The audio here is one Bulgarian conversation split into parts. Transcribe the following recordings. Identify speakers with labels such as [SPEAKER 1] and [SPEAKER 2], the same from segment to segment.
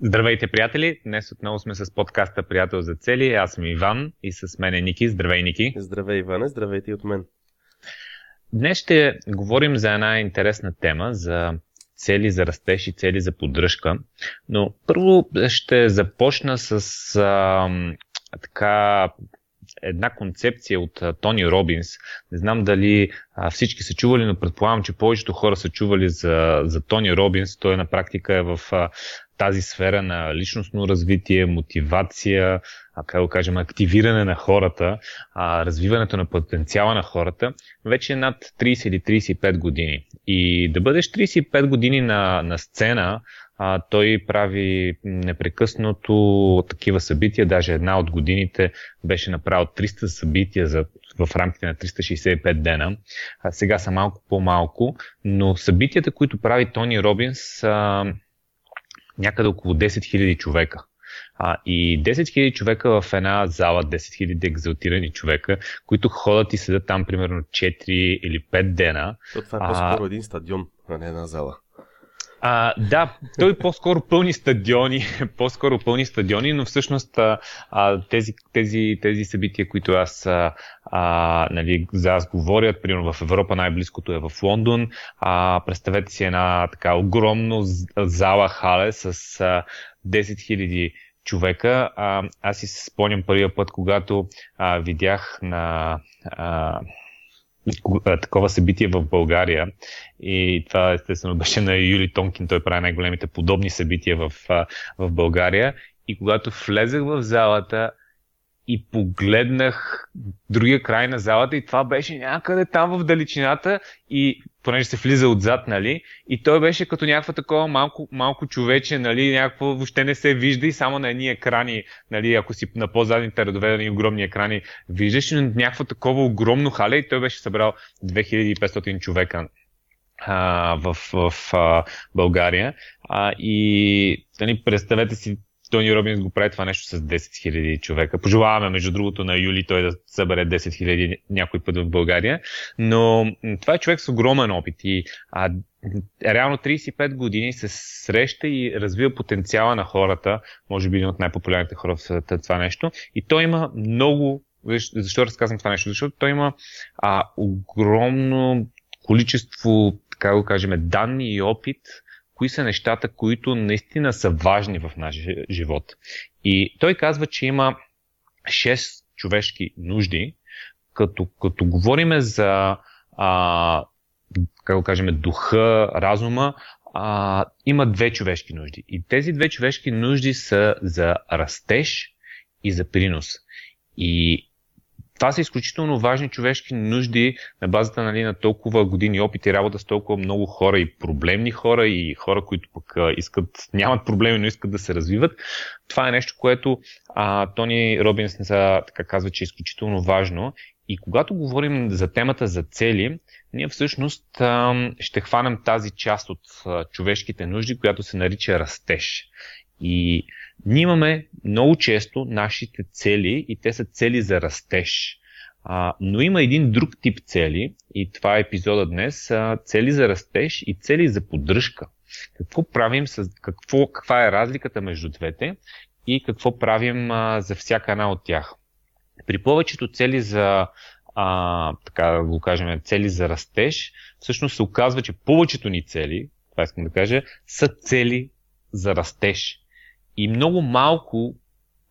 [SPEAKER 1] Здравейте, приятели! Днес отново сме с подкаста Приятел за цели. Аз съм Иван и с мен е Ники. Здравей, Ники!
[SPEAKER 2] Здравей, Иване! Здравейте и от мен!
[SPEAKER 1] Днес ще говорим за една интересна тема, за цели за растеж и цели за поддръжка. Но първо ще започна с а, така една концепция от Тони Робинс. Не знам дали а, всички са чували, но предполагам, че повечето хора са чували за, за Тони Робинс. Той на практика е в а, тази сфера на личностно развитие, мотивация, а, как да кажем, активиране на хората, а, развиването на потенциала на хората, вече е над 30 или 35 години. И да бъдеш 35 години на, на сцена, а, той прави непрекъснато такива събития. Даже една от годините беше направил 300 събития за, в рамките на 365 дена. А, сега са малко по-малко, но събитията, които прави Тони Робинс, са някъде около 10 000 човека. А, и 10 000 човека в една зала, 10 000 екзалтирани човека, които ходят и седят там примерно 4 или 5 дена.
[SPEAKER 2] То това е по-скоро а... един стадион, а не една зала.
[SPEAKER 1] А, да, той по-скоро пълни стадиони, по-скоро пълни стадиони, но всъщност а, тези, тези, тези събития, които аз, а, нали, за аз говорят, примерно в Европа най-близкото е в Лондон, а, представете си една така огромна зала хале с а, 10 000 човека. А, аз си спомням първия път, когато а, видях на такова събитие в България. И това естествено беше на Юли Тонкин, той прави най-големите подобни събития в, в България. И когато влезах в залата, и погледнах другия край на залата и това беше някъде там в далечината и понеже се влиза отзад, нали, и той беше като някаква такова малко, малко човече, нали, някакво въобще не се вижда и само на едни екрани, нали, ако си на по-задните редове на огромни екрани виждаш, но някакво такова огромно хале и той беше събрал 2500 човека а, в, в а, България. А, и нали, представете си Тони Робинс го прави това нещо с 10 000 човека. Пожелаваме, между другото, на Юли той да събере 10 000 някой път в България. Но това е човек с огромен опит и а, реално 35 години се среща и развива потенциала на хората, може би един от най-популярните хора в това нещо. И той има много. Защо разказвам това нещо? Защото той има а, огромно количество, така го кажем, данни и опит, кои са нещата, които наистина са важни в нашия живот. И той казва, че има 6 човешки нужди, като, като говориме за а, как го кажем, духа, разума, а, има две човешки нужди. И тези две човешки нужди са за растеж и за принос. И това са изключително важни човешки нужди на базата нали, на толкова години опит и работа с толкова много хора и проблемни хора и хора, които пък искат, нямат проблеми, но искат да се развиват. Това е нещо, което а, Тони Робинс така казва, че е изключително важно. И когато говорим за темата за цели, ние всъщност ще хванем тази част от човешките нужди, която се нарича растеж. И ние имаме много често нашите цели и те са цели за растеж. А, но има един друг тип цели, и това е епизода днес, а, цели за растеж и цели за поддръжка. Какво правим с какво, каква е разликата между двете и какво правим а, за всяка една от тях. При повечето цели за а, така да го кажем, цели за растеж, всъщност се оказва, че повечето ни цели, това искам да кажа, са цели за растеж. И много малко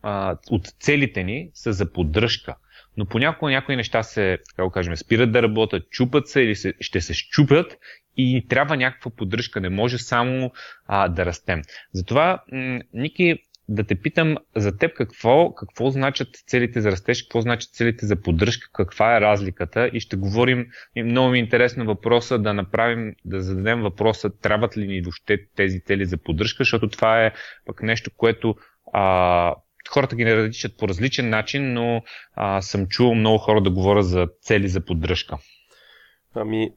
[SPEAKER 1] а, от целите ни са за поддръжка. Но понякога някои неща се, така го кажем, спират да работят, чупат се или се, ще се щупят и трябва някаква поддръжка. Не може само а, да растем. Затова, м- Ники, да те питам за теб какво, какво значат целите за растеж, какво значат целите за поддръжка, каква е разликата и ще говорим, много ми е интересно въпроса да направим, да зададем въпроса, трябват ли ни въобще тези цели за поддръжка, защото това е пък нещо, което а, хората ги наричат по различен начин, но а, съм чувал много хора да говорят за цели за поддръжка.
[SPEAKER 2] Ами,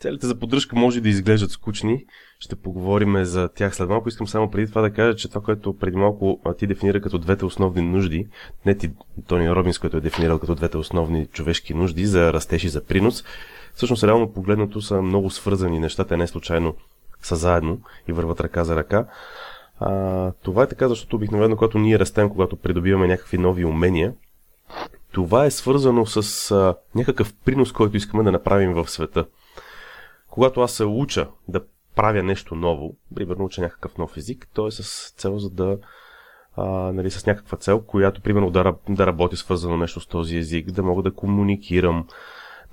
[SPEAKER 2] целите за поддръжка може да изглеждат скучни. Ще поговорим за тях след малко. Искам само преди това да кажа, че това, което преди малко ти дефинира като двете основни нужди, не ти Тони Робинс, който е дефинирал като двете основни човешки нужди за растеж и за принос, всъщност реално погледнато са много свързани нещата, не случайно са заедно и върват ръка за ръка. А, това е така, защото обикновено, когато ние растем, когато придобиваме някакви нови умения, това е свързано с а, някакъв принос, който искаме да направим в света. Когато аз се уча да правя нещо ново, примерно уча някакъв нов език, то е с цел за да а, нали, с някаква цел, която примерно да, да работи свързано нещо с този език, да мога да комуникирам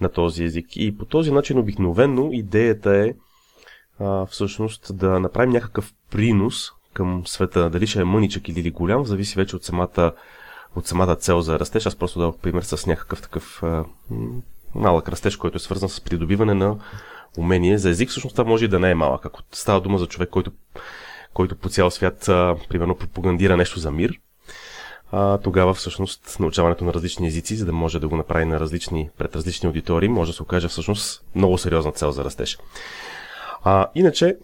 [SPEAKER 2] на този език. И по този начин обикновено идеята е а, всъщност да направим някакъв принос към света. Дали ще е мъничък или голям, зависи вече от самата, от самата цел за растеж. Аз просто дадох пример с някакъв такъв малък растеж, който е свързан с придобиване на умение за език. Всъщност това може и да не е малък. Ако става дума за човек, който, който по цял свят, примерно, пропагандира нещо за мир, тогава всъщност научаването на различни езици, за да може да го направи на различни, пред различни аудитории, може да се окаже всъщност много сериозна цел за растеж. А, иначе,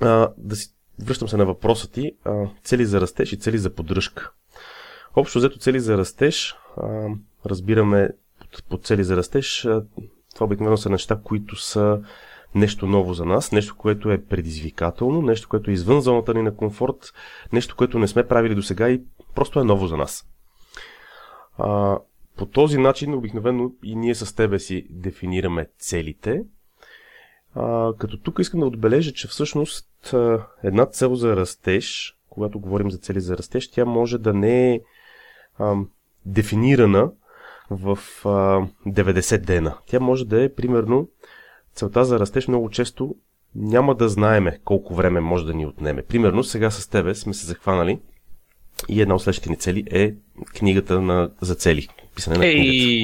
[SPEAKER 2] а, да си връщам се на въпроса ти, а, цели за растеж и цели за поддръжка. Общо взето цели за растеж, а, разбираме под цели за растеж, а, това обикновено са неща, които са нещо ново за нас, нещо, което е предизвикателно, нещо, което е извън зоната ни на комфорт, нещо, което не сме правили до сега и просто е ново за нас. А, по този начин, обикновено и ние с тебе си дефинираме целите, а, като тук искам да отбележа, че всъщност една цел за растеж, когато говорим за цели за растеж, тя може да не е а, дефинирана в а, 90 дена. Тя може да е, примерно, целта за растеж много често няма да знаеме колко време може да ни отнеме. Примерно, сега с тебе сме се захванали и една от следващите ни цели е книгата на, за цели.
[SPEAKER 1] Писане на Ей,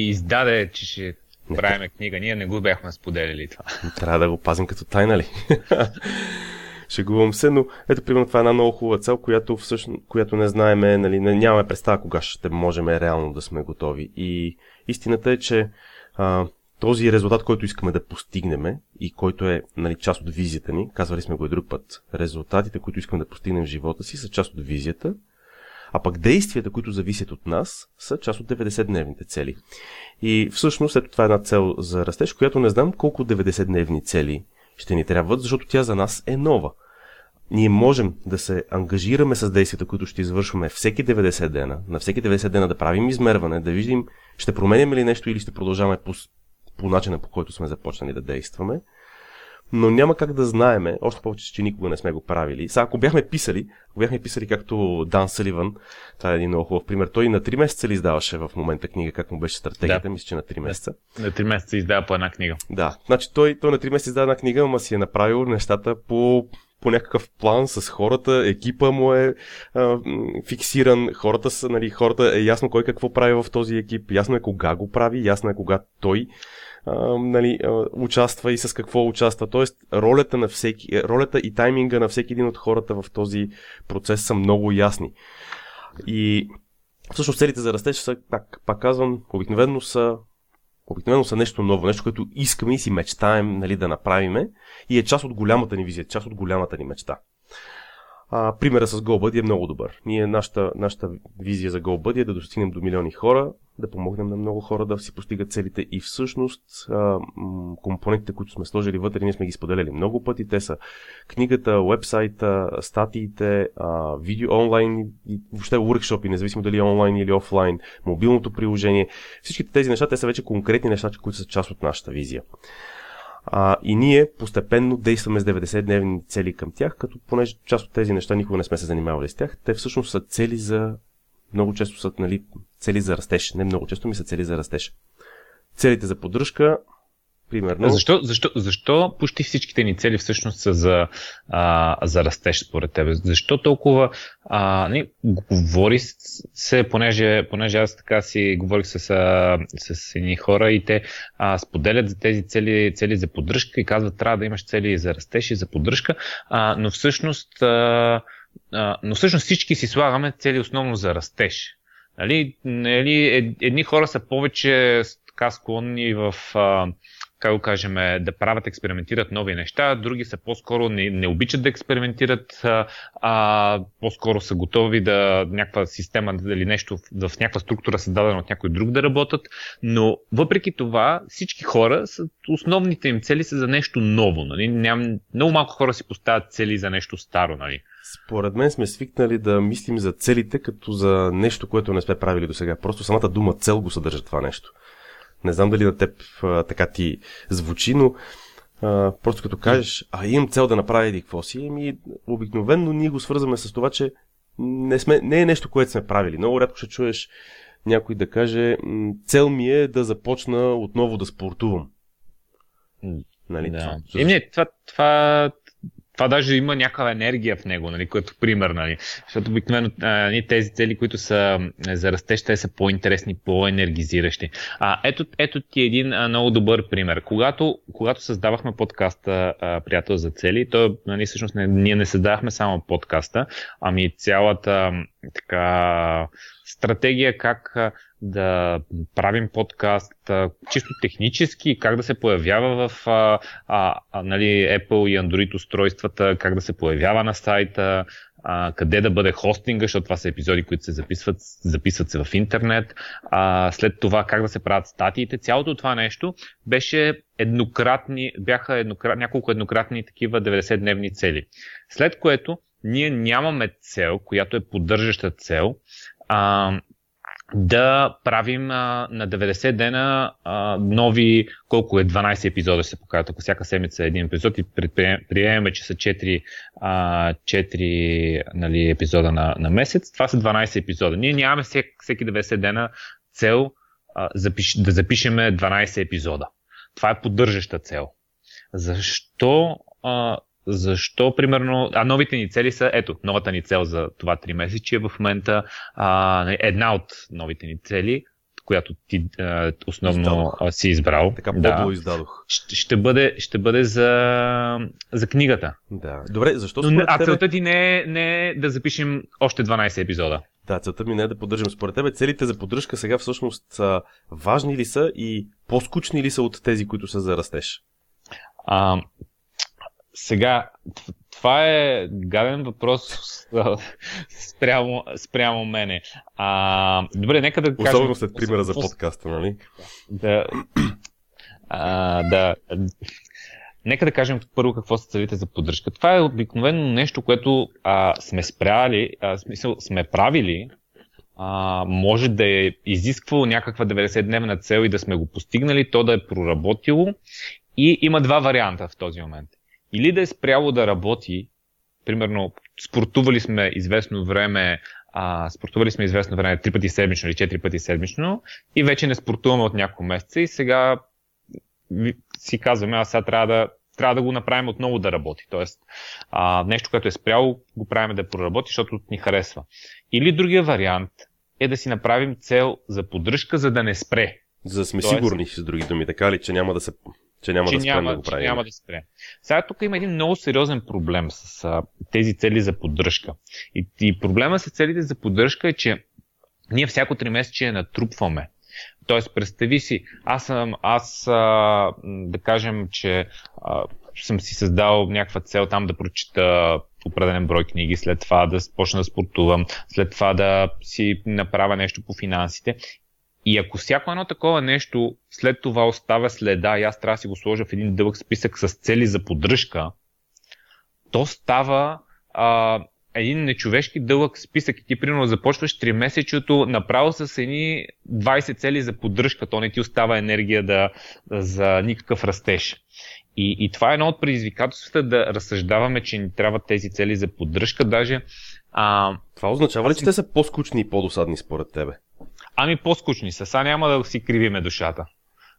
[SPEAKER 1] издаде, че ще правиме книга. Ние не го бяхме споделили това.
[SPEAKER 2] Трябва да го пазим като тайна ли? Шегувам се, но ето, примерно, това е една много хубава цел, която, всъщност, която не знаеме, нали, не, нямаме представа кога ще можем реално да сме готови. И истината е, че а, този резултат, който искаме да постигнем и който е нали, част от визията ни, казвали сме го и друг път, резултатите, които искаме да постигнем в живота си, са част от визията, а пък действията, които зависят от нас, са част от 90-дневните цели. И всъщност ето това е една цел за растеж, която не знам колко 90-дневни цели ще ни трябват, защото тя за нас е нова. Ние можем да се ангажираме с действията, които ще извършваме всеки 90 дена, на всеки 90 дена да правим измерване, да видим ще променяме ли нещо или ще продължаваме по, по начина по който сме започнали да действаме но няма как да знаеме, още повече, че никога не сме го правили. Сега, ако бяхме писали, ако бяхме писали както Дан Саливан, това е един много хубав пример, той на 3 месеца ли издаваше в момента книга, как му беше стратегията, да. мисля, че на 3 месеца.
[SPEAKER 1] На 3 месеца издава по една книга.
[SPEAKER 2] Да, значи той, той на 3 месеца издава една книга, ама си е направил нещата по по някакъв план с хората, екипа му е а, фиксиран, хората са, нали, хората е ясно кой какво прави в този екип, ясно е кога го прави, ясно е кога той нали, участва и с какво участва. Тоест, ролята, на всеки, ролята и тайминга на всеки един от хората в този процес са много ясни. И всъщност целите за растеж са, пак, пак казвам, обикновено са обикновено са нещо ново, нещо, което искаме и си мечтаем нали, да направиме и е част от голямата ни визия, част от голямата ни мечта. А, примера с GoBuddy е много добър. Ние, нашата, нашата визия за GoBuddy е да достигнем до милиони хора, да помогнем на много хора да си постигат целите и всъщност а, компонентите, които сме сложили вътре, ние сме ги споделяли много пъти. Те са книгата, вебсайта, статиите, а, видео онлайн и въобще уркшопи, независимо дали е онлайн или офлайн, мобилното приложение. Всичките тези неща, те са вече конкретни неща, които са част от нашата визия. А, и ние постепенно действаме с 90-дневни цели към тях, като понеже част от тези неща никога не сме се занимавали с тях, те всъщност са цели за много често са нали, цели за растеж. Не много често ми са цели за растеж. Целите за поддръжка, примерно.
[SPEAKER 1] Защо, защо, защо почти всичките ни цели всъщност са за, а, за растеж според тебе? Защо толкова а, не, говори се, понеже, понеже аз така си говорих с, с, с едни хора и те а, споделят за тези цели, цели за поддръжка и казват трябва да имаш цели за растеж и за поддръжка, а, но всъщност а, а, но всъщност всички си слагаме цели основно за растеж. Нали, нали, едни хора са повече така склонни в, а, как го кажем, да правят, експериментират нови неща, други са по-скоро не, не обичат да експериментират, а, а по-скоро са готови да някаква система или нещо в, в някаква структура създадена от някой друг да работят, но въпреки това всички хора, са, основните им цели са за нещо ново. Нали? Ням, много малко хора си поставят цели за нещо старо. Нали?
[SPEAKER 2] Според мен сме свикнали да мислим за целите като за нещо, което не сме правили до сега. Просто самата дума цел го съдържа това нещо. Не знам дали на теб а, така ти звучи, но а, просто като кажеш, а имам цел да направя еди какво си, ами обикновенно ние го свързваме с това, че не, сме, не е нещо, което сме правили. Много рядко ще чуеш някой да каже, цел ми е да започна отново да спортувам.
[SPEAKER 1] Нали? Да. Това, не, това, това, това даже има някаква енергия в него, нали, като пример. Нали. Защото обикновено тези цели, които са за растеж, те са по-интересни, по-енергизиращи. А, ето, ето ти един а, много добър пример. Когато, когато създавахме подкаста а, Приятел за цели, то нали, всъщност не, ние не създавахме само подкаста, ами цялата така, стратегия как да правим подкаст чисто технически, как да се появява в а, а, нали, Apple и Android устройствата, как да се появява на сайта, а, къде да бъде хостинга, защото това са епизоди, които се записват, записват се в интернет. А, след това как да се правят статиите. Цялото това нещо беше еднократни, бяха еднократ, няколко еднократни такива 90-дневни цели. След което ние нямаме цел, която е поддържаща цел, а, да правим а, на 90 дена а, нови, колко е 12 епизода се покажат, ако всяка седмица е един епизод и приемаме, че са 4, а, 4 нали, епизода на, на месец, това са 12 епизода. Ние нямаме всеки, всеки 90 дена цел а, запиш, да запишеме 12 епизода. Това е поддържаща цел. Защо а, защо, примерно, а новите ни цели са, ето, новата ни цел за това 3 месече в момента, а, нали, една от новите ни цели, която ти а, основно Издадох. си избрал.
[SPEAKER 2] Така да, издадох.
[SPEAKER 1] Ще, ще, бъде, ще бъде за, за книгата.
[SPEAKER 2] Да. Добре, защо
[SPEAKER 1] Но, А целта ти не е, не е да запишем още 12 епизода.
[SPEAKER 2] Да, целта ми не е да поддържам. Според тебе целите за поддръжка сега всъщност са важни ли са и по-скучни ли са от тези, които са за растеж?
[SPEAKER 1] А, сега, това е гаден въпрос спрямо, спрямо мене. А, добре, нека да
[SPEAKER 2] кажем... Особено след примера за подкаста, нали?
[SPEAKER 1] Да, а, да. Нека да кажем първо какво са целите за поддръжка. Това е обикновено нещо, което а, сме спряли, а, смисъл, сме правили, а, може да е изисквало някаква 90-дневна цел и да сме го постигнали, то да е проработило. И има два варианта в този момент или да е спряло да работи, примерно спортували сме известно време, а, спортували сме известно време три пъти седмично или четири пъти седмично и вече не спортуваме от няколко месеца и сега си казваме, аз сега трябва да, трябва да го направим отново да работи. Тоест, а, нещо, което е спряло, го правим да проработи, защото ни харесва. Или другия вариант е да си направим цел за поддръжка, за да не спре.
[SPEAKER 2] За да сме Тоест, сигурни, с други думи, така ли, че няма да се че няма
[SPEAKER 1] че
[SPEAKER 2] да
[SPEAKER 1] спрем
[SPEAKER 2] няма, да го правим.
[SPEAKER 1] Че няма да спре. Сега тук има един много сериозен проблем с а, тези цели за поддръжка. И, и проблема с целите за поддръжка е, че ние всяко три месече натрупваме. Тоест, представи си, аз съм, аз а, да кажем, че а, съм си създал някаква цел там да прочита определен брой книги, след това да почна да спортувам, след това да си направя нещо по финансите и ако всяко едно такова нещо след това оставя следа и аз трябва да си го сложа в един дълъг списък с цели за поддръжка, то става а, един нечовешки дълъг списък и ти примерно започваш 3 месечето направо с едни 20 цели за поддръжка, то не ти остава енергия да, за никакъв растеж. И, и това е едно от предизвикателствата да разсъждаваме, че ни трябват тези цели за поддръжка. Даже, а,
[SPEAKER 2] това означава ли, че те са по-скучни и по-досадни според тебе?
[SPEAKER 1] Ами по-скучни са. Сега няма да си кривиме душата.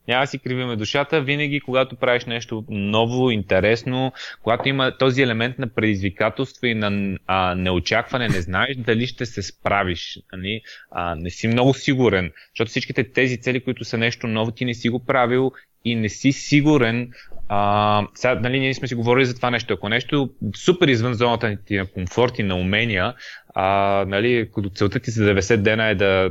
[SPEAKER 1] Няма да си кривиме душата. Винаги, когато правиш нещо ново, интересно, когато има този елемент на предизвикателство и на а, неочакване, не знаеш дали ще се справиш. Нали? А, не си много сигурен, защото всичките тези цели, които са нещо ново, ти не си го правил и не си сигурен. А, сега, нали, ние сме си говорили за това нещо. Ако нещо супер извън зоната ти на комфорт и на умения, а, нали, като целта ти за 90 дена е да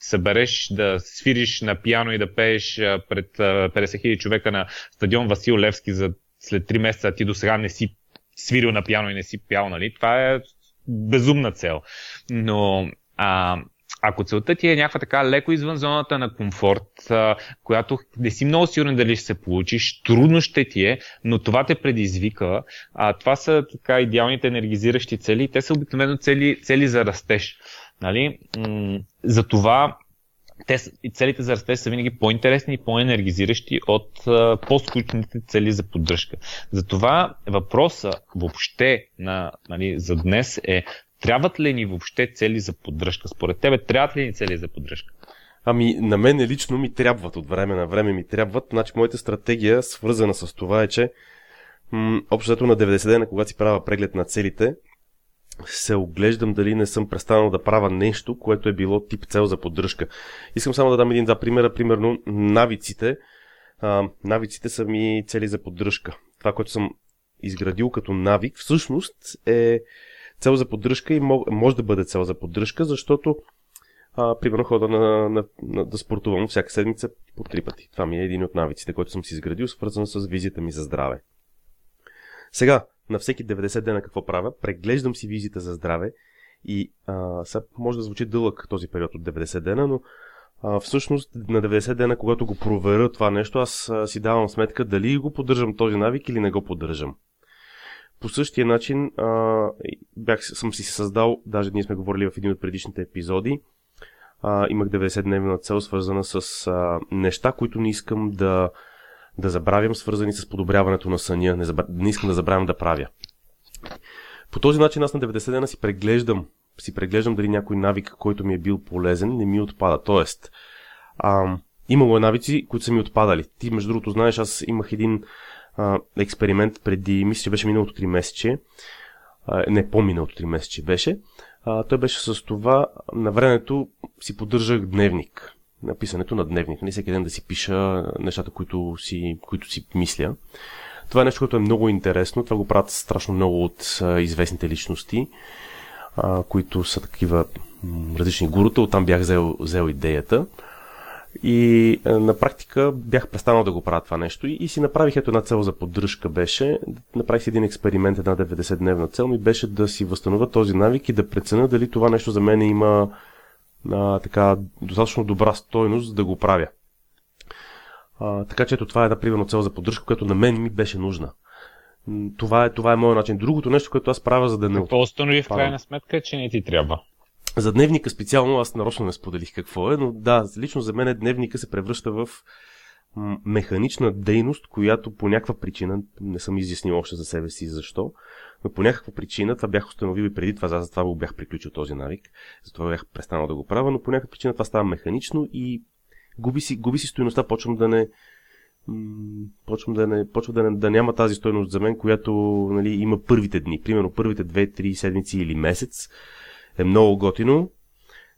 [SPEAKER 1] събереш да свириш на пиано и да пееш пред 50 000 човека на стадион Васил Левски за след 3 месеца, ти до сега не си свирил на пиано и не си пял, нали? Това е безумна цел. Но а, ако целта ти е някаква така леко извън зоната на комфорт, а, която не си много сигурен дали ще се получиш, трудно ще ти е, но това те предизвика. А, това са така идеалните енергизиращи цели. Те са обикновено цели, цели за растеж. Нали? М- това те, целите за растеж са винаги по-интересни и по-енергизиращи от по-скучните цели за поддръжка. Затова въпроса въобще на, нали, за днес е трябват ли ни въобще цели за поддръжка? Според тебе трябват ли ни цели за поддръжка?
[SPEAKER 2] Ами, на мен лично ми трябват, от време на време ми трябват. Значи, моята стратегия, свързана с това е, че м- общото на 90 дена, когато си правя преглед на целите, се оглеждам дали не съм престанал да правя нещо, което е било тип цел за поддръжка. Искам само да дам един-два примера. Примерно, навиците. А, навиците са ми цели за поддръжка. Това, което съм изградил като навик, всъщност е цел за поддръжка и може да бъде цел за поддръжка, защото а, примерно хода на, на, на, да спортувам всяка седмица по три пъти. Това ми е един от навиците, който съм си изградил, свързан с визията ми за здраве. Сега, на всеки 90 дена какво правя? Преглеждам си визита за здраве и а, сега може да звучи дълъг този период от 90 дена, но а, всъщност на 90 дена, когато го проверя това нещо, аз а, си давам сметка дали го поддържам този навик или не го поддържам. По същия начин а, бях, съм си създал, даже ние сме говорили в един от предишните епизоди, а, имах 90-дневна цел, свързана с а, неща, които не искам да, да забравям, свързани с подобряването на съня. Не, забра... не искам да забравям да правя. По този начин аз на 90 дена си преглеждам, си преглеждам дали някой навик, който ми е бил полезен, не ми отпада. Тоест, а, имало е навици, които са ми отпадали. Ти, между другото, знаеш, аз имах един а, експеримент преди, мисля, че беше миналото 3 месече, не по-миналото 3 месече беше, а, той беше с това, на времето си поддържах дневник, написането на дневник, не всеки ден да си пиша нещата, които си, които си мисля. Това е нещо, което е много интересно, това го правят страшно много от известните личности, които са такива различни гурута, оттам бях взел, взел идеята. И на практика бях престанал да го правя това нещо и, си направих ето една цел за поддръжка беше. Направих един експеримент, една 90-дневна цел ми беше да си възстановя този навик и да преценя дали това нещо за мен има а, така достатъчно добра стойност да го правя. А, така че ето това е една примерно цел за поддръжка, която на мен ми беше нужна. Това е, това е моят начин. Другото нещо, което аз правя, за да не.
[SPEAKER 1] Какво установи в крайна сметка, че не ти трябва?
[SPEAKER 2] За дневника специално аз нарочно не споделих какво е, но да, лично за мен дневника се превръща в механична дейност, която по някаква причина, не съм изяснил още за себе си защо, но по някаква причина, това бях установил и преди това, за това го бях приключил този навик, затова бях престанал да го правя, но по някаква причина това става механично и губи си, губи си стоеността, почвам да не, почвам да, не, почвам да, не, да няма тази стойност за мен, която нали, има първите дни, примерно първите 2-3 седмици или месец, е много готино,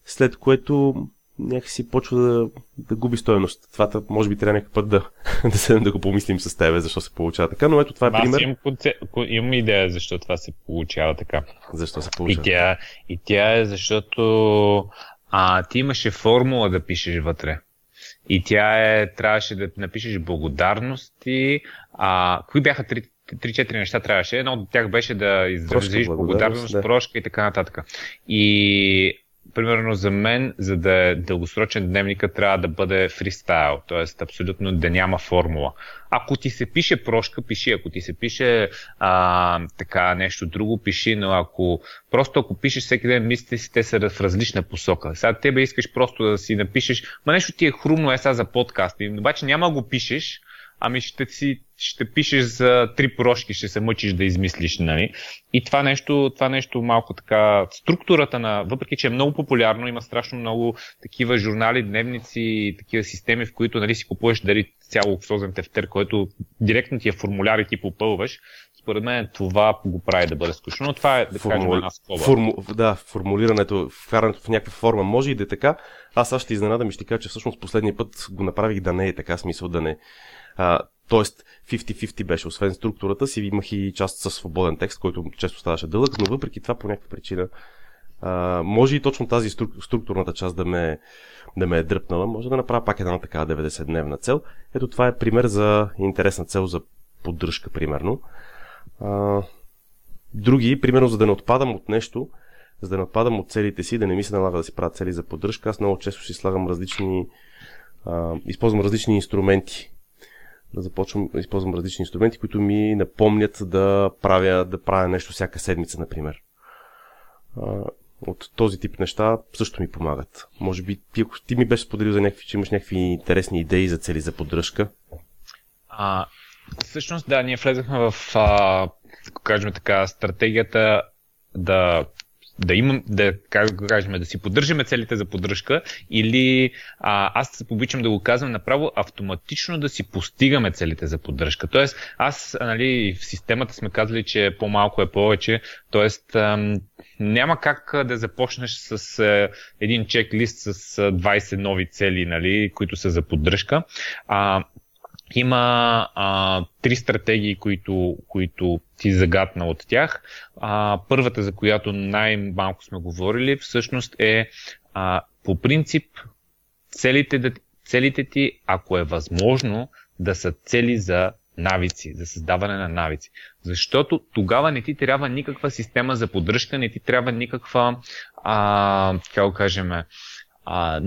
[SPEAKER 2] след което някакси почва да, да губи стоеност. Това може би трябва някакъв път да, да седем да го помислим с тебе, защо се получава така, но ето това е Аз пример.
[SPEAKER 1] Имам, конце... имам идея защо това се получава така.
[SPEAKER 2] Защо се получава?
[SPEAKER 1] И тя, и тя е защото а, ти имаше формула да пишеш вътре. И тя е, трябваше да напишеш благодарности. А, кои бяха три, 3-4 неща трябваше. Едно от тях беше да изразиш благодарност, да. прошка и така нататък. И примерно за мен, за да е дългосрочен дневник, трябва да бъде фристайл, т.е. абсолютно да няма формула. Ако ти се пише прошка, пиши. Ако ти се пише а, така нещо друго, пиши, но ако просто ако пишеш всеки ден, мислите си, те са в различна посока. Сега тебе искаш просто да си напишеш, ма нещо ти е хрумно е сега за подкаст, обаче няма го пишеш, ами ще си ще пишеш за три прошки, ще се мъчиш да измислиш, нали? И това нещо, това нещо малко така, структурата на, въпреки че е много популярно, има страшно много такива журнали, дневници, такива системи, в които нали, си купуваш дали цяло созен тефтер, който директно ти е формуляр и ти попълваш. Според мен това го прави да бъде скучно, но това е да Форму... кажем една скоба.
[SPEAKER 2] Форму... Да, формулирането, вкарането в някаква форма може и да е така. Аз аз ще изненадам и ще кажа, че всъщност последния път го направих да не е така, смисъл да не а, тоест 50-50 беше, освен структурата си, имах и част със свободен текст, който често ставаше дълъг, но въпреки това по някаква причина а, може и точно тази струк, структурната част да ме, да ме е дръпнала. Може да направя пак една такава 90-дневна цел. Ето това е пример за интересна цел за поддръжка, примерно. А, други, примерно за да не отпадам от нещо, за да не отпадам от целите си, да не ми се налага да си правя цели за поддръжка, аз много често си слагам различни, а, използвам различни инструменти. Да започвам да използвам различни инструменти, които ми напомнят да правя, да правя нещо всяка седмица, например. От този тип неща също ми помагат. Може би ти, ако ти ми беше споделил за някакви, че имаш някакви интересни идеи за цели за поддръжка.
[SPEAKER 1] А, всъщност, да, ние влезахме в, а, кажем така, стратегията да да имам, да, как кажем, да си поддържаме целите за поддръжка или а, аз обичам да го казвам направо автоматично да си постигаме целите за поддръжка. Тоест, аз, нали, в системата сме казали, че по-малко е повече, тоест ам, няма как да започнеш с а, един чек-лист с а, 20 нови цели, нали, които са за поддръжка. А, има а, три стратегии, които, които ти загадна от тях. А, първата, за която най-малко сме говорили, всъщност е а, по принцип целите, целите ти, ако е възможно, да са цели за навици, за създаване на навици. Защото тогава не ти трябва никаква система за поддръжка, не ти трябва никаква, а, как го кажем, а,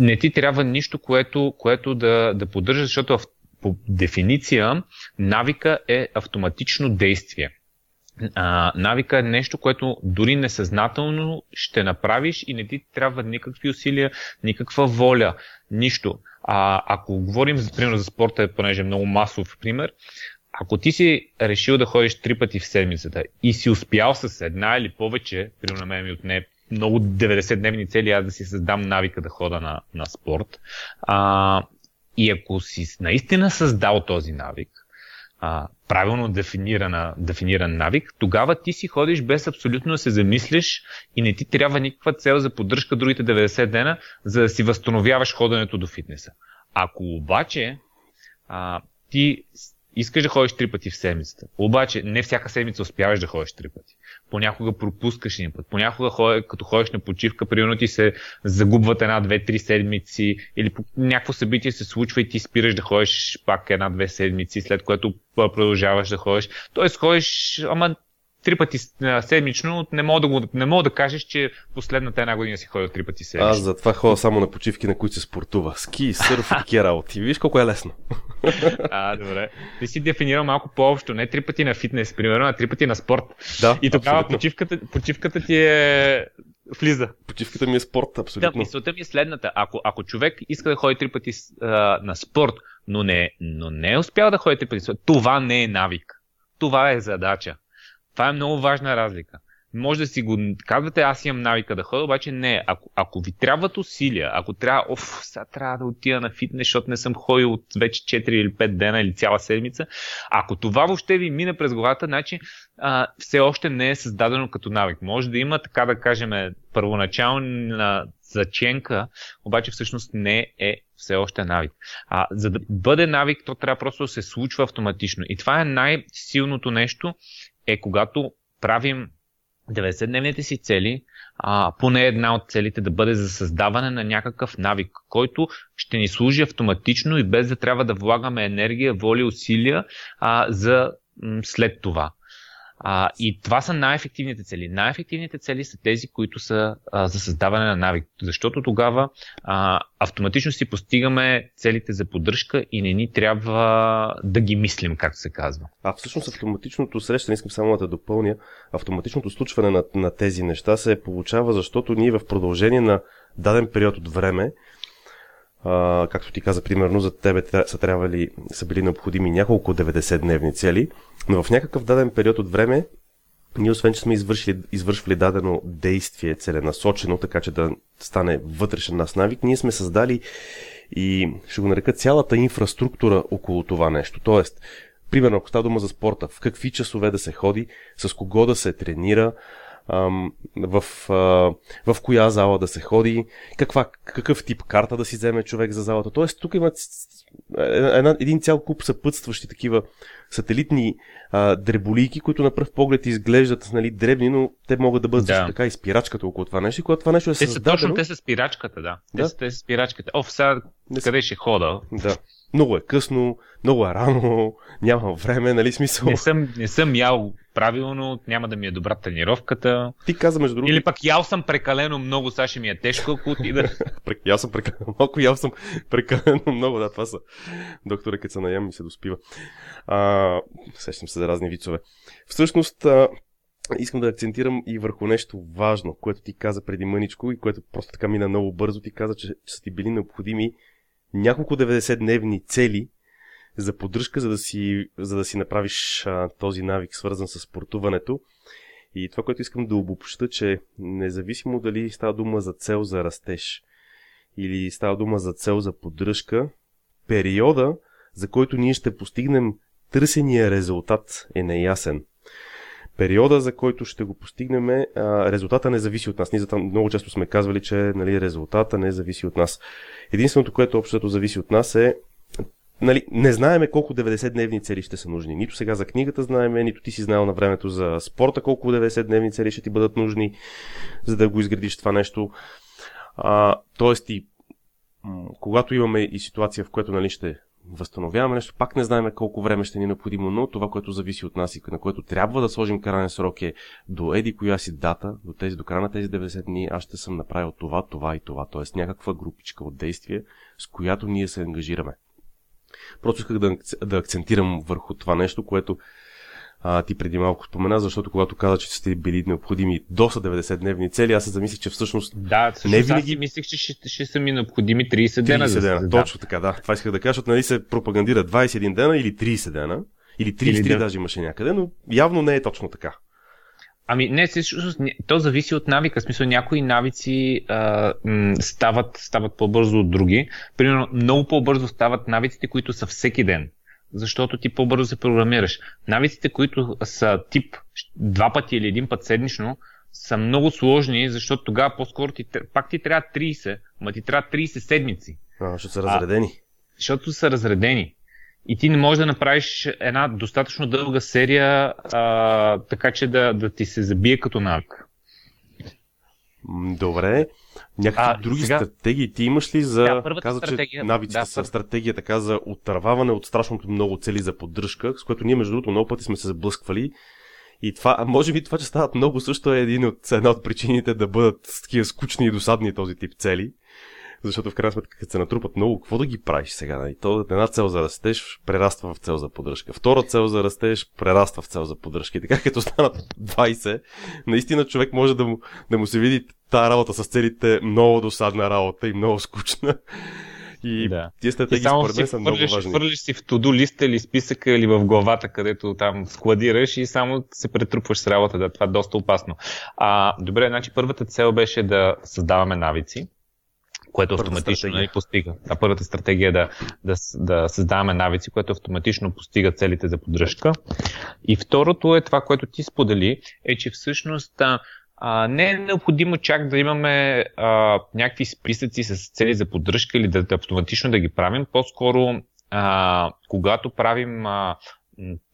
[SPEAKER 1] не ти трябва нищо, което, което да, да поддържа, защото по дефиниция навика е автоматично действие. А, навика е нещо, което дори несъзнателно ще направиш и не ти трябва никакви усилия, никаква воля, нищо. А, ако говорим, примерно, за спорта, понеже е много масов пример, ако ти си решил да ходиш три пъти в седмицата и си успял с една или повече, примерно на мен ми отне много 90-дневни цели, аз да си създам навика да хода на, на спорт, а, и ако си наистина създал този навик, а, правилно дефиниран навик, тогава ти си ходиш без абсолютно да се замислиш и не ти трябва никаква цел за поддръжка другите 90 дена, за да си възстановяваш ходенето до фитнеса. Ако обаче а, ти искаш да ходиш три пъти в седмицата, обаче не всяка седмица успяваш да ходиш три пъти. Понякога пропускаш един път, понякога като ходиш на почивка, примерно ти се загубват една, две, три седмици или някакво събитие се случва и ти спираш да ходиш пак една-две седмици, след което продължаваш да ходиш. Тоест ходиш, ама три пъти седмично, не мога да, го, не мога да кажеш, че последната една година си ходил три пъти седмично.
[SPEAKER 2] Аз затова ходя само на почивки, на които се спортува. Ски, сърф и такива работи. Виж колко е лесно.
[SPEAKER 1] а, добре. Ти си дефинирал малко по-общо. Не три пъти на фитнес, примерно, а три пъти на спорт.
[SPEAKER 2] Да,
[SPEAKER 1] и тогава почивката, почивката ти е влиза.
[SPEAKER 2] Почивката ми е спорт, абсолютно.
[SPEAKER 1] Да, мисълта ми е следната. Ако, ако човек иска да ходи три пъти а, на спорт, но не, но не е успял да ходи три пъти, това не е навик. Това е задача. Това е много важна разлика. Може да си го казвате, аз имам навика да ходя, обаче не. Ако, ако ви трябват усилия, ако трябва, оф, сега трябва да отида на фитнес, защото не съм ходил от вече 4 или 5 дена или цяла седмица, ако това въобще ви мине през главата, значи а, все още не е създадено като навик. Може да има, така да кажем, първоначална заченка, обаче всъщност не е все още навик. А, за да бъде навик, то трябва просто да се случва автоматично. И това е най-силното нещо, е когато правим 90-дневните си цели, а, поне една от целите да бъде за създаване на някакъв навик, който ще ни служи автоматично и без да трябва да влагаме енергия, воля, усилия а, за м- след това. А, и това са най-ефективните цели. Най-ефективните цели са тези, които са а, за създаване на навик, защото тогава а, автоматично си постигаме целите за поддръжка и не ни трябва да ги мислим, както се казва.
[SPEAKER 2] А всъщност автоматичното срещане, искам само да допълня, автоматичното случване на, на тези неща се получава, защото ние в продължение на даден период от време а, както ти каза, примерно, за тебе са трябвали, са били необходими няколко 90-дневни цели, но в някакъв даден период от време ние, освен че сме извършили, извършвали дадено действие целенасочено, така че да стане вътрешен нас навик, ние сме създали и ще го нарека цялата инфраструктура около това нещо. Тоест, примерно, ако става дума за спорта, в какви часове да се ходи, с кого да се тренира, в, в коя зала да се ходи, каква, какъв тип карта да си вземе човек за залата. Тоест, тук има една, един цял куп съпътстващи такива сателитни а, дреболийки, които на пръв поглед изглеждат нали, дребни, но те могат да бъдат да. така и спирачката около това нещо. И когато това нещо е
[SPEAKER 1] те създадено... Са, точно те са спирачката, да. да? Те, са, те са спирачката. О, сега къде ще хода?
[SPEAKER 2] Да. Много е късно, много е рано, няма време, нали смисъл?
[SPEAKER 1] Не съм, не съм ял правилно, няма да ми е добра тренировката.
[SPEAKER 2] Ти каза между другото...
[SPEAKER 1] Или пък ял съм прекалено много, сега ще ми е тежко, ако отида.
[SPEAKER 2] ял съм прекалено малко, ял съм прекалено много, да, това са. Доктора, като се ми се доспива. А, сещам се за разни вицове. Всъщност, а, искам да акцентирам и върху нещо важно, което ти каза преди мъничко и което просто така мина много бързо. Ти каза, че, че са ти били необходими няколко 90-дневни цели за поддръжка, за да си, за да си направиш а, този навик, свързан с спортуването. И това, което искам да обобща, че независимо дали става дума за цел за растеж или става дума за цел за поддръжка, периода, за който ние ще постигнем търсения резултат е неясен периода, за който ще го постигнем, а, резултата не зависи от нас. Ние много често сме казвали, че нали, резултата не зависи от нас. Единственото, което общото зависи от нас е Нали, не знаеме колко 90-дневни цели ще са нужни. Нито сега за книгата знаеме, нито ти си знаел на времето за спорта колко 90-дневни цели ще ти бъдат нужни, за да го изградиш това нещо. А, тоест и когато имаме и ситуация, в която нали, ще възстановяваме нещо, пак не знаем колко време ще ни е необходимо, но това, което зависи от нас и на което трябва да сложим крайен срок е до еди коя си дата, до, тези, до края на тези 90 дни, аз ще съм направил това, това и това. Т.е. някаква групичка от действия, с която ние се ангажираме. Просто исках да, да акцентирам върху това нещо, което а, ти преди малко спомена, защото когато каза, че сте били необходими доста 90-дневни цели, аз се замислих, че всъщност.
[SPEAKER 1] Да, всъщност не винаги... аз мислих, че ще, ще са ми необходими 30 дена.
[SPEAKER 2] 30 дена, да. точно така, да. Това исках да кажа, защото нали се пропагандира 21 дена или 30 дена, или 33 или даже имаше някъде, но явно не е точно така.
[SPEAKER 1] Ами не, всъщност то зависи от навика. В смисъл някои навици а, м, стават, стават по-бързо от други. Примерно много по-бързо стават навиците, които са всеки ден защото ти по-бързо се програмираш. Навиците, които са тип два пъти или един път седмично, са много сложни, защото тогава по-скоро ти, пак ти трябва 30, ма ти трябва 30 седмици.
[SPEAKER 2] А, защото са разредени. А,
[SPEAKER 1] защото са разредени. И ти не можеш да направиш една достатъчно дълга серия, а, така че да, да ти се забие като навик.
[SPEAKER 2] Добре. Някакви а, други сега... стратегии ти имаш ли за... Да, Каза, че навиците да, са стратегия така за отърваване от страшното много цели за поддръжка, с което ние между другото много пъти сме се заблъсквали. И това, може би това, че стават много също е един от, една от причините да бъдат такива скучни и досадни този тип цели. Защото в крайна сметка, като се натрупат много, какво да ги правиш сега? Нали? То една цел за растеж прераства в цел за поддръжка. Втора цел за растеж прераства в цел за поддръжка. И така като станат 20, наистина човек може да му, да му се види тази работа с целите много досадна работа и много скучна. И да. тия стратегии според мен са много важни.
[SPEAKER 1] Хвърлиш си в туду листа или списъка или в главата, където там складираш и само се претрупваш с работа. Да, това е доста опасно. А, добре, значи първата цел беше да създаваме навици което автоматично нали, постига. А първата стратегия е да, да, да създаваме навици, което автоматично постига целите за поддръжка. И второто е това, което ти сподели, е, че всъщност а, не е необходимо чак да имаме а, някакви списъци с цели за поддръжка или да, да автоматично да ги правим. По-скоро, а, когато правим а,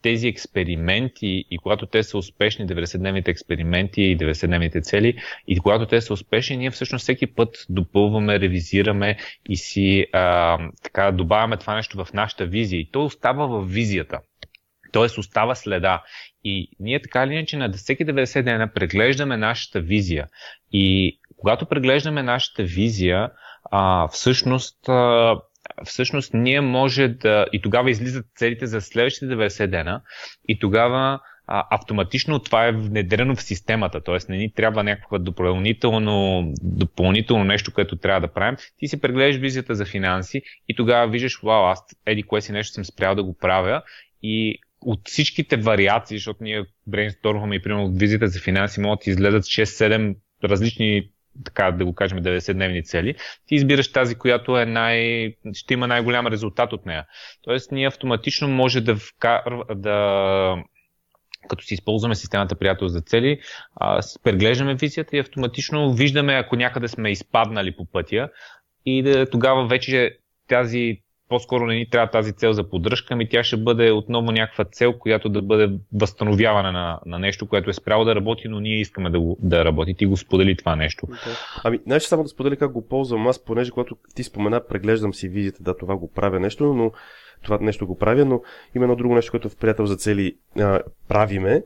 [SPEAKER 1] тези експерименти и когато те са успешни, 90-дневните експерименти и 90-дневните цели, и когато те са успешни, ние всъщност всеки път допълваме, ревизираме и си а, така добавяме това нещо в нашата визия. И то остава в визията. Тоест остава следа. И ние така или иначе на всеки 90 дена преглеждаме нашата визия. И когато преглеждаме нашата визия, а, всъщност а, всъщност ние може да... И тогава излизат целите за следващите 90 дена и тогава а, автоматично това е внедрено в системата, т.е. не ни трябва някакво допълнително, допълнително нещо, което трябва да правим. Ти си прегледаш визията за финанси и тогава виждаш, вау, аз еди кое си нещо съм спрял да го правя и от всичките вариации, защото ние брейнстормваме и примерно визията за финанси могат да излезат 6-7 различни така да го кажем, 90-дневни цели, ти избираш тази, която е най... ще има най-голям резултат от нея. Тоест, ние автоматично може да, вкар... да като си използваме системата приятел за цели, а, преглеждаме визията и автоматично виждаме, ако някъде сме изпаднали по пътя и да, тогава вече тази по-скоро не ни трябва тази цел за поддръжка, ами тя ще бъде отново някаква цел, която да бъде възстановяване на, на нещо, което е спряло да работи, но ние искаме да, го, да работи. Ти го сподели това нещо.
[SPEAKER 2] Okay. Ами, знаеш само да сподели как го ползвам аз, понеже когато ти спомена, преглеждам си визията, да, това го правя нещо, но това нещо го правя, но има едно друго нещо, което в приятел за цели а, правиме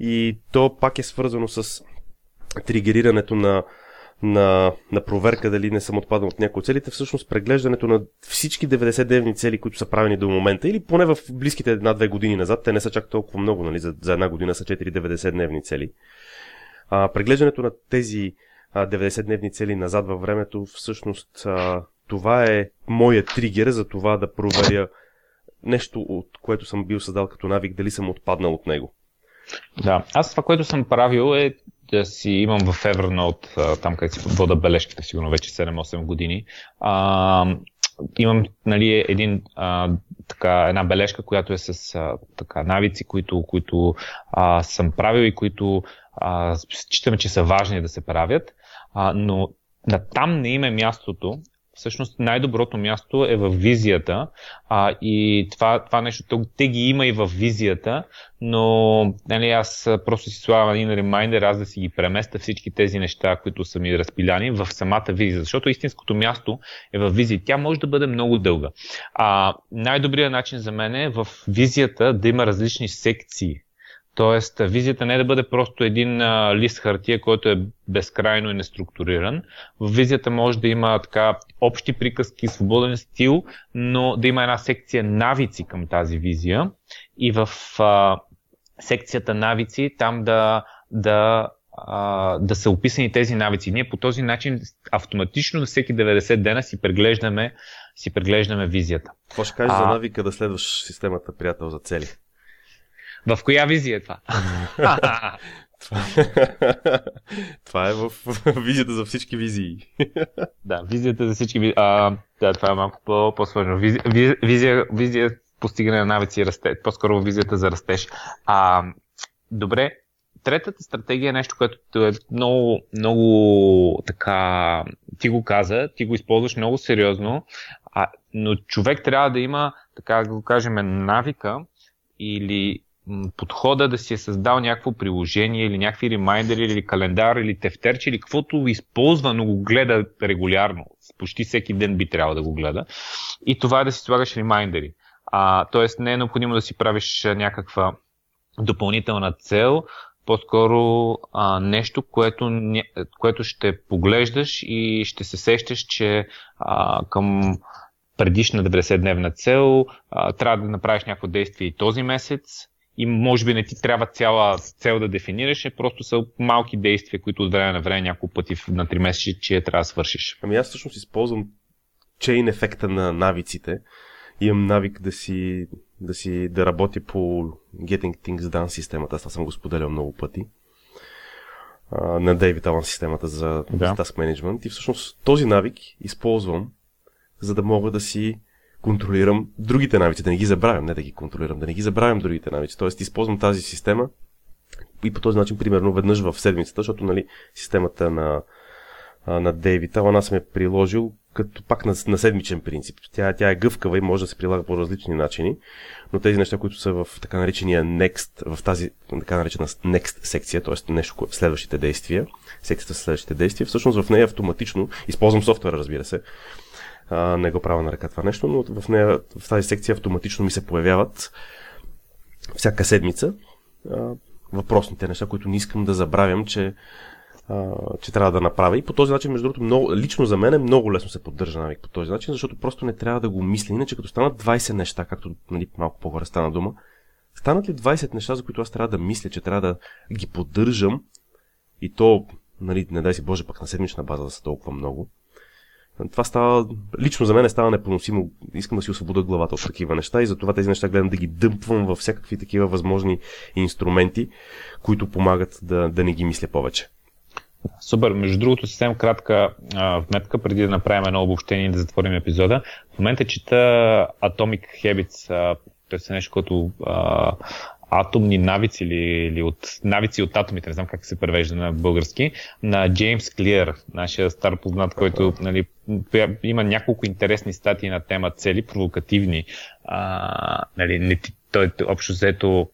[SPEAKER 2] и то пак е свързано с тригерирането на на, на проверка дали не съм отпаднал от някои от целите, всъщност преглеждането на всички 90-дневни цели, които са правени до момента, или поне в близките една-две години назад, те не са чак толкова много, нали, за, за една година са 4 90-дневни цели. А, преглеждането на тези а, 90-дневни цели назад във времето, всъщност а, това е моят тригер за това да проверя нещо, от което съм бил създал като навик, дали съм отпаднал от него.
[SPEAKER 1] Да, аз това, което съм правил е да си имам в Evernote, там където си вода бележките, сигурно вече 7-8 години. А, имам нали, един, а, така, една бележка, която е с а, така, навици, които, които а, съм правил и които а, считаме, че са важни да се правят. А, но на там не има е мястото всъщност най-доброто място е в визията а, и това, това нещо, те ги има и в визията, но нали, аз просто си слагам един ремайндер, аз да си ги преместя всички тези неща, които са ми разпиляни в самата визия, защото истинското място е в визия. Тя може да бъде много дълга. А, най-добрият начин за мен е в визията да има различни секции Тоест, визията не е да бъде просто един а, лист хартия, който е безкрайно и неструктуриран. В визията може да има така общи приказки, свободен стил, но да има една секция навици към тази визия и в а, секцията навици там да, да да са описани тези навици. Ние по този начин автоматично на всеки 90 дена си преглеждаме, си преглеждаме визията.
[SPEAKER 2] Какво ще кажеш а... за навика да следваш системата приятел за цели?
[SPEAKER 1] В коя визия е това?
[SPEAKER 2] това е в визията за всички визии.
[SPEAKER 1] да, визията за всички визии. А, да, това е малко по- по-сложно. Визия, визия, визия постигане на навици и растеж. По-скоро визията за растеж. А, добре, третата стратегия е нещо, което е много, много така, ти го каза, ти го използваш много сериозно, а, но човек трябва да има, така да го кажем, навика или подхода да си е създал някакво приложение или някакви ремайдери или календар или тефтерче или каквото използва, но го гледа регулярно. Почти всеки ден би трябвало да го гледа. И това е да си слагаш ремайдери. Тоест не е необходимо да си правиш някаква допълнителна цел, по-скоро а, нещо, което, което ще поглеждаш и ще се сещаш, че а, към предишна 90-дневна цел а, трябва да направиш някакво действие и този месец и може би не ти трябва цяла цел да дефинираш, е просто са малки действия, които от време на време няколко пъти на 3 месеца, че трябва да свършиш.
[SPEAKER 2] Ами аз всъщност използвам чейн ефекта на навиците. Имам навик да си, да си да работя по Getting Things Done системата. Аз съм го споделял много пъти на David Allen системата за, да. за Task Management. И всъщност този навик използвам, за да мога да си контролирам другите навици, да не ги забравям, не да ги контролирам, да не ги забравям другите навици. Тоест, използвам тази система и по този начин, примерно, веднъж в седмицата, защото нали, системата на, на Дейвид Алан аз съм е приложил като пак на, на седмичен принцип. Тя, тя е гъвкава и може да се прилага по различни начини, но тези неща, които са в така наречения Next, в тази така наречена Next секция, т.е. нещо, следващите действия, секцията с следващите действия, всъщност в нея автоматично, използвам софтуера, разбира се, не го правя на ръка това нещо, но в, нея, в тази секция автоматично ми се появяват всяка седмица а, въпросните неща, които не искам да забравям, че, а, че трябва да направя. И по този начин, между другото, много, лично за мен е много лесно се поддържа навик по този начин, защото просто не трябва да го мисля. Иначе като станат 20 неща, както нали, малко по-горе стана дума, станат ли 20 неща, за които аз трябва да мисля, че трябва да ги поддържам и то, нали, не дай си Боже, пък на седмична база да са толкова много, това става, лично за мен е става непоносимо. Искам да си освобода главата от такива неща и затова тези неща гледам да ги дъмпвам във всякакви такива възможни инструменти, които помагат да, да не ги мисля повече.
[SPEAKER 1] Супер. Между другото, съвсем кратка а, вметка, преди да направим едно обобщение и да затворим епизода. В момента чета Atomic Habits, а, т.е. нещо, което атомни навици или, или от навици от атомите, не знам как се превежда на български, на Джеймс Клиер, нашия стар познат, който нали, има няколко интересни статии на тема цели, провокативни. А, нали, не, той общо взето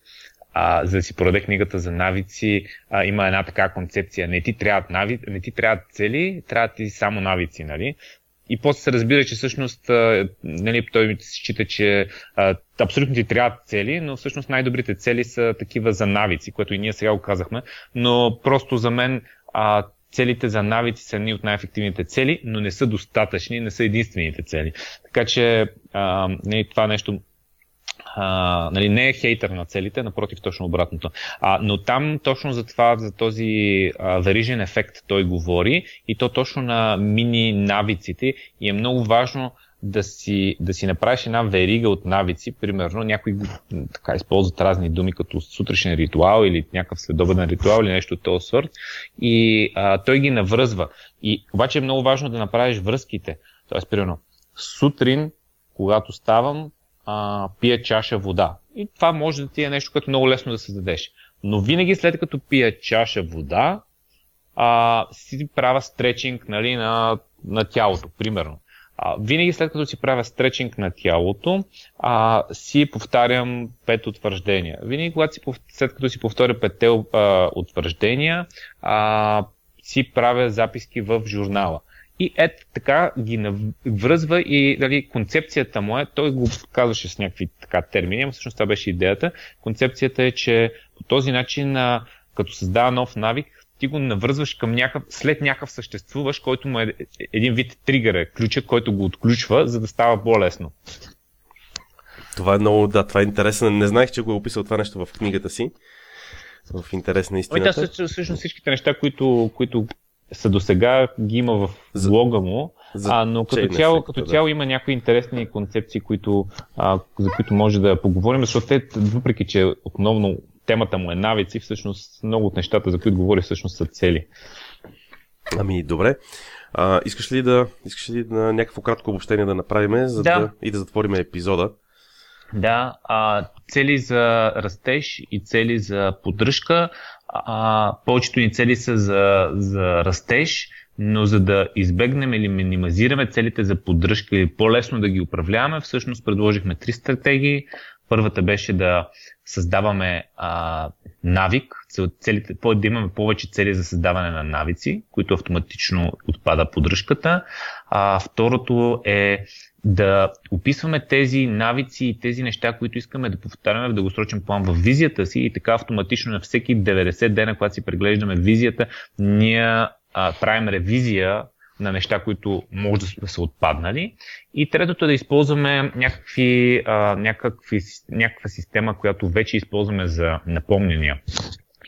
[SPEAKER 1] а, за да си продаде книгата за навици, а, има една така концепция. Не ти трябват, нави, не ти трябват цели, трябва ти само навици. Нали? И после се разбира, че всъщност нали, той счита, че абсолютно ти трябват цели, но всъщност най-добрите цели са такива за навици, което и ние сега го казахме. Но просто за мен а, целите за навици са едни от най-ефективните цели, но не са достатъчни, не са единствените цели. Така че а, нали, това нещо нали, не е хейтър на целите, напротив, точно обратното. А, но там точно за това, за този а, верижен ефект той говори и то точно на мини навиците и е много важно да си, да си направиш една верига от навици, примерно някои така използват разни думи като сутрешен ритуал или някакъв следобеден ритуал или нещо от този сорт и а, той ги навръзва. И обаче е много важно да направиш връзките. Тоест, примерно, сутрин, когато ставам, а, пия чаша вода. И това може да ти е нещо, което много лесно да създадеш. Но винаги след като пия чаша вода, а, си правя стречинг нали, на, на тялото, примерно. А, винаги след като си правя стречинг на тялото, а, си повтарям пет утвърждения. Винаги когато си, след като си повторя петте утвърждения, а, си правя записки в журнала. И ето така ги връзва и дали, концепцията му е, той го казваше с някакви така термини, но всъщност това беше идеята. Концепцията е, че по този начин, като създава нов навик, ти го навързваш към някакъв, след някакъв съществуващ, който му е един вид тригър, ключа, който го отключва, за да става по-лесно.
[SPEAKER 2] Това е много, да, това е интересно. Не знаех, че го е описал това нещо в книгата си. В интерес на истината.
[SPEAKER 1] Ой, да, всъщност всичките неща, които, които са до сега ги има в блога му, за, а, но като цяло, като да. цяло има някои интересни концепции, които, а, за които може да поговорим, защото те, въпреки че основно темата му е навици, всъщност много от нещата, за които говори, всъщност са цели.
[SPEAKER 2] Ами, добре. А, искаш ли да, искаш ли да някакво кратко обобщение да направим, за да. да и да затворим епизода?
[SPEAKER 1] Да, а, цели за растеж и цели за поддръжка. А, повечето ни цели са за, за растеж, но за да избегнем или минимизираме целите за поддръжка или по-лесно да ги управляваме, всъщност предложихме три стратегии. Първата беше да създаваме а, навик, целите, да имаме повече цели за създаване на навици, които автоматично отпада поддръжката. А, второто е да описваме тези навици и тези неща, които искаме да повтаряме в дългосрочен план в визията си и така автоматично на всеки 90 дена, когато си преглеждаме визията, ние а, правим ревизия на неща, които може да са отпаднали. И третото е да използваме някакви, а, някакви, някаква система, която вече използваме за напомнения.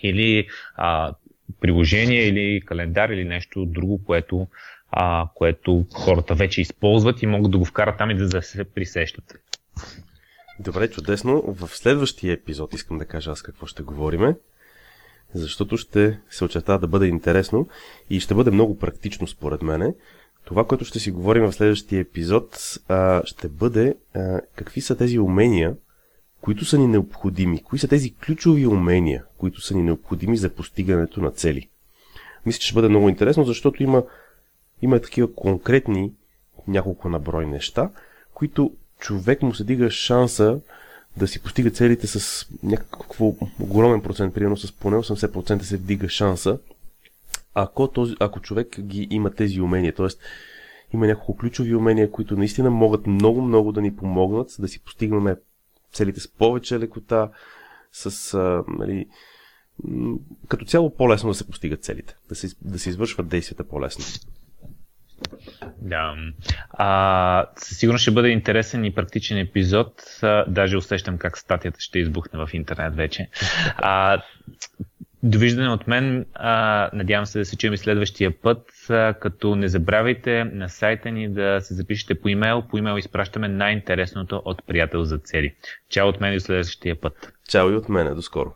[SPEAKER 1] Или а, приложение, или календар, или нещо друго, което а, което хората вече използват и могат да го вкарат там и да се присещат.
[SPEAKER 2] Добре, чудесно. В следващия епизод искам да кажа аз какво ще говориме, защото ще се очерта да бъде интересно и ще бъде много практично според мене. Това, което ще си говорим в следващия епизод, ще бъде какви са тези умения, които са ни необходими. Кои са тези ключови умения, които са ни необходими за постигането на цели. Мисля, че ще бъде много интересно, защото има има такива конкретни няколко наброй неща, които човек му се дига шанса да си постига целите с някакво огромен процент, примерно с поне 80% се вдига шанса, ако, този, ако човек ги има тези умения. т.е. има няколко ключови умения, които наистина могат много-много да ни помогнат да си постигнем целите с повече лекота, с, а, нали, като цяло по-лесно да се постигат целите, да се, да се извършват действията по-лесно.
[SPEAKER 1] Да. А, със сигурност ще бъде интересен и практичен епизод. А, даже усещам как статията ще избухне в интернет вече. А, Довиждане от мен. А, надявам се да се чуем и следващия път. А, като не забравяйте на сайта ни да се запишете по имейл. По имейл изпращаме най-интересното от приятел за цели. Чао от мен и следващия път.
[SPEAKER 2] Чао и от мене. До скоро.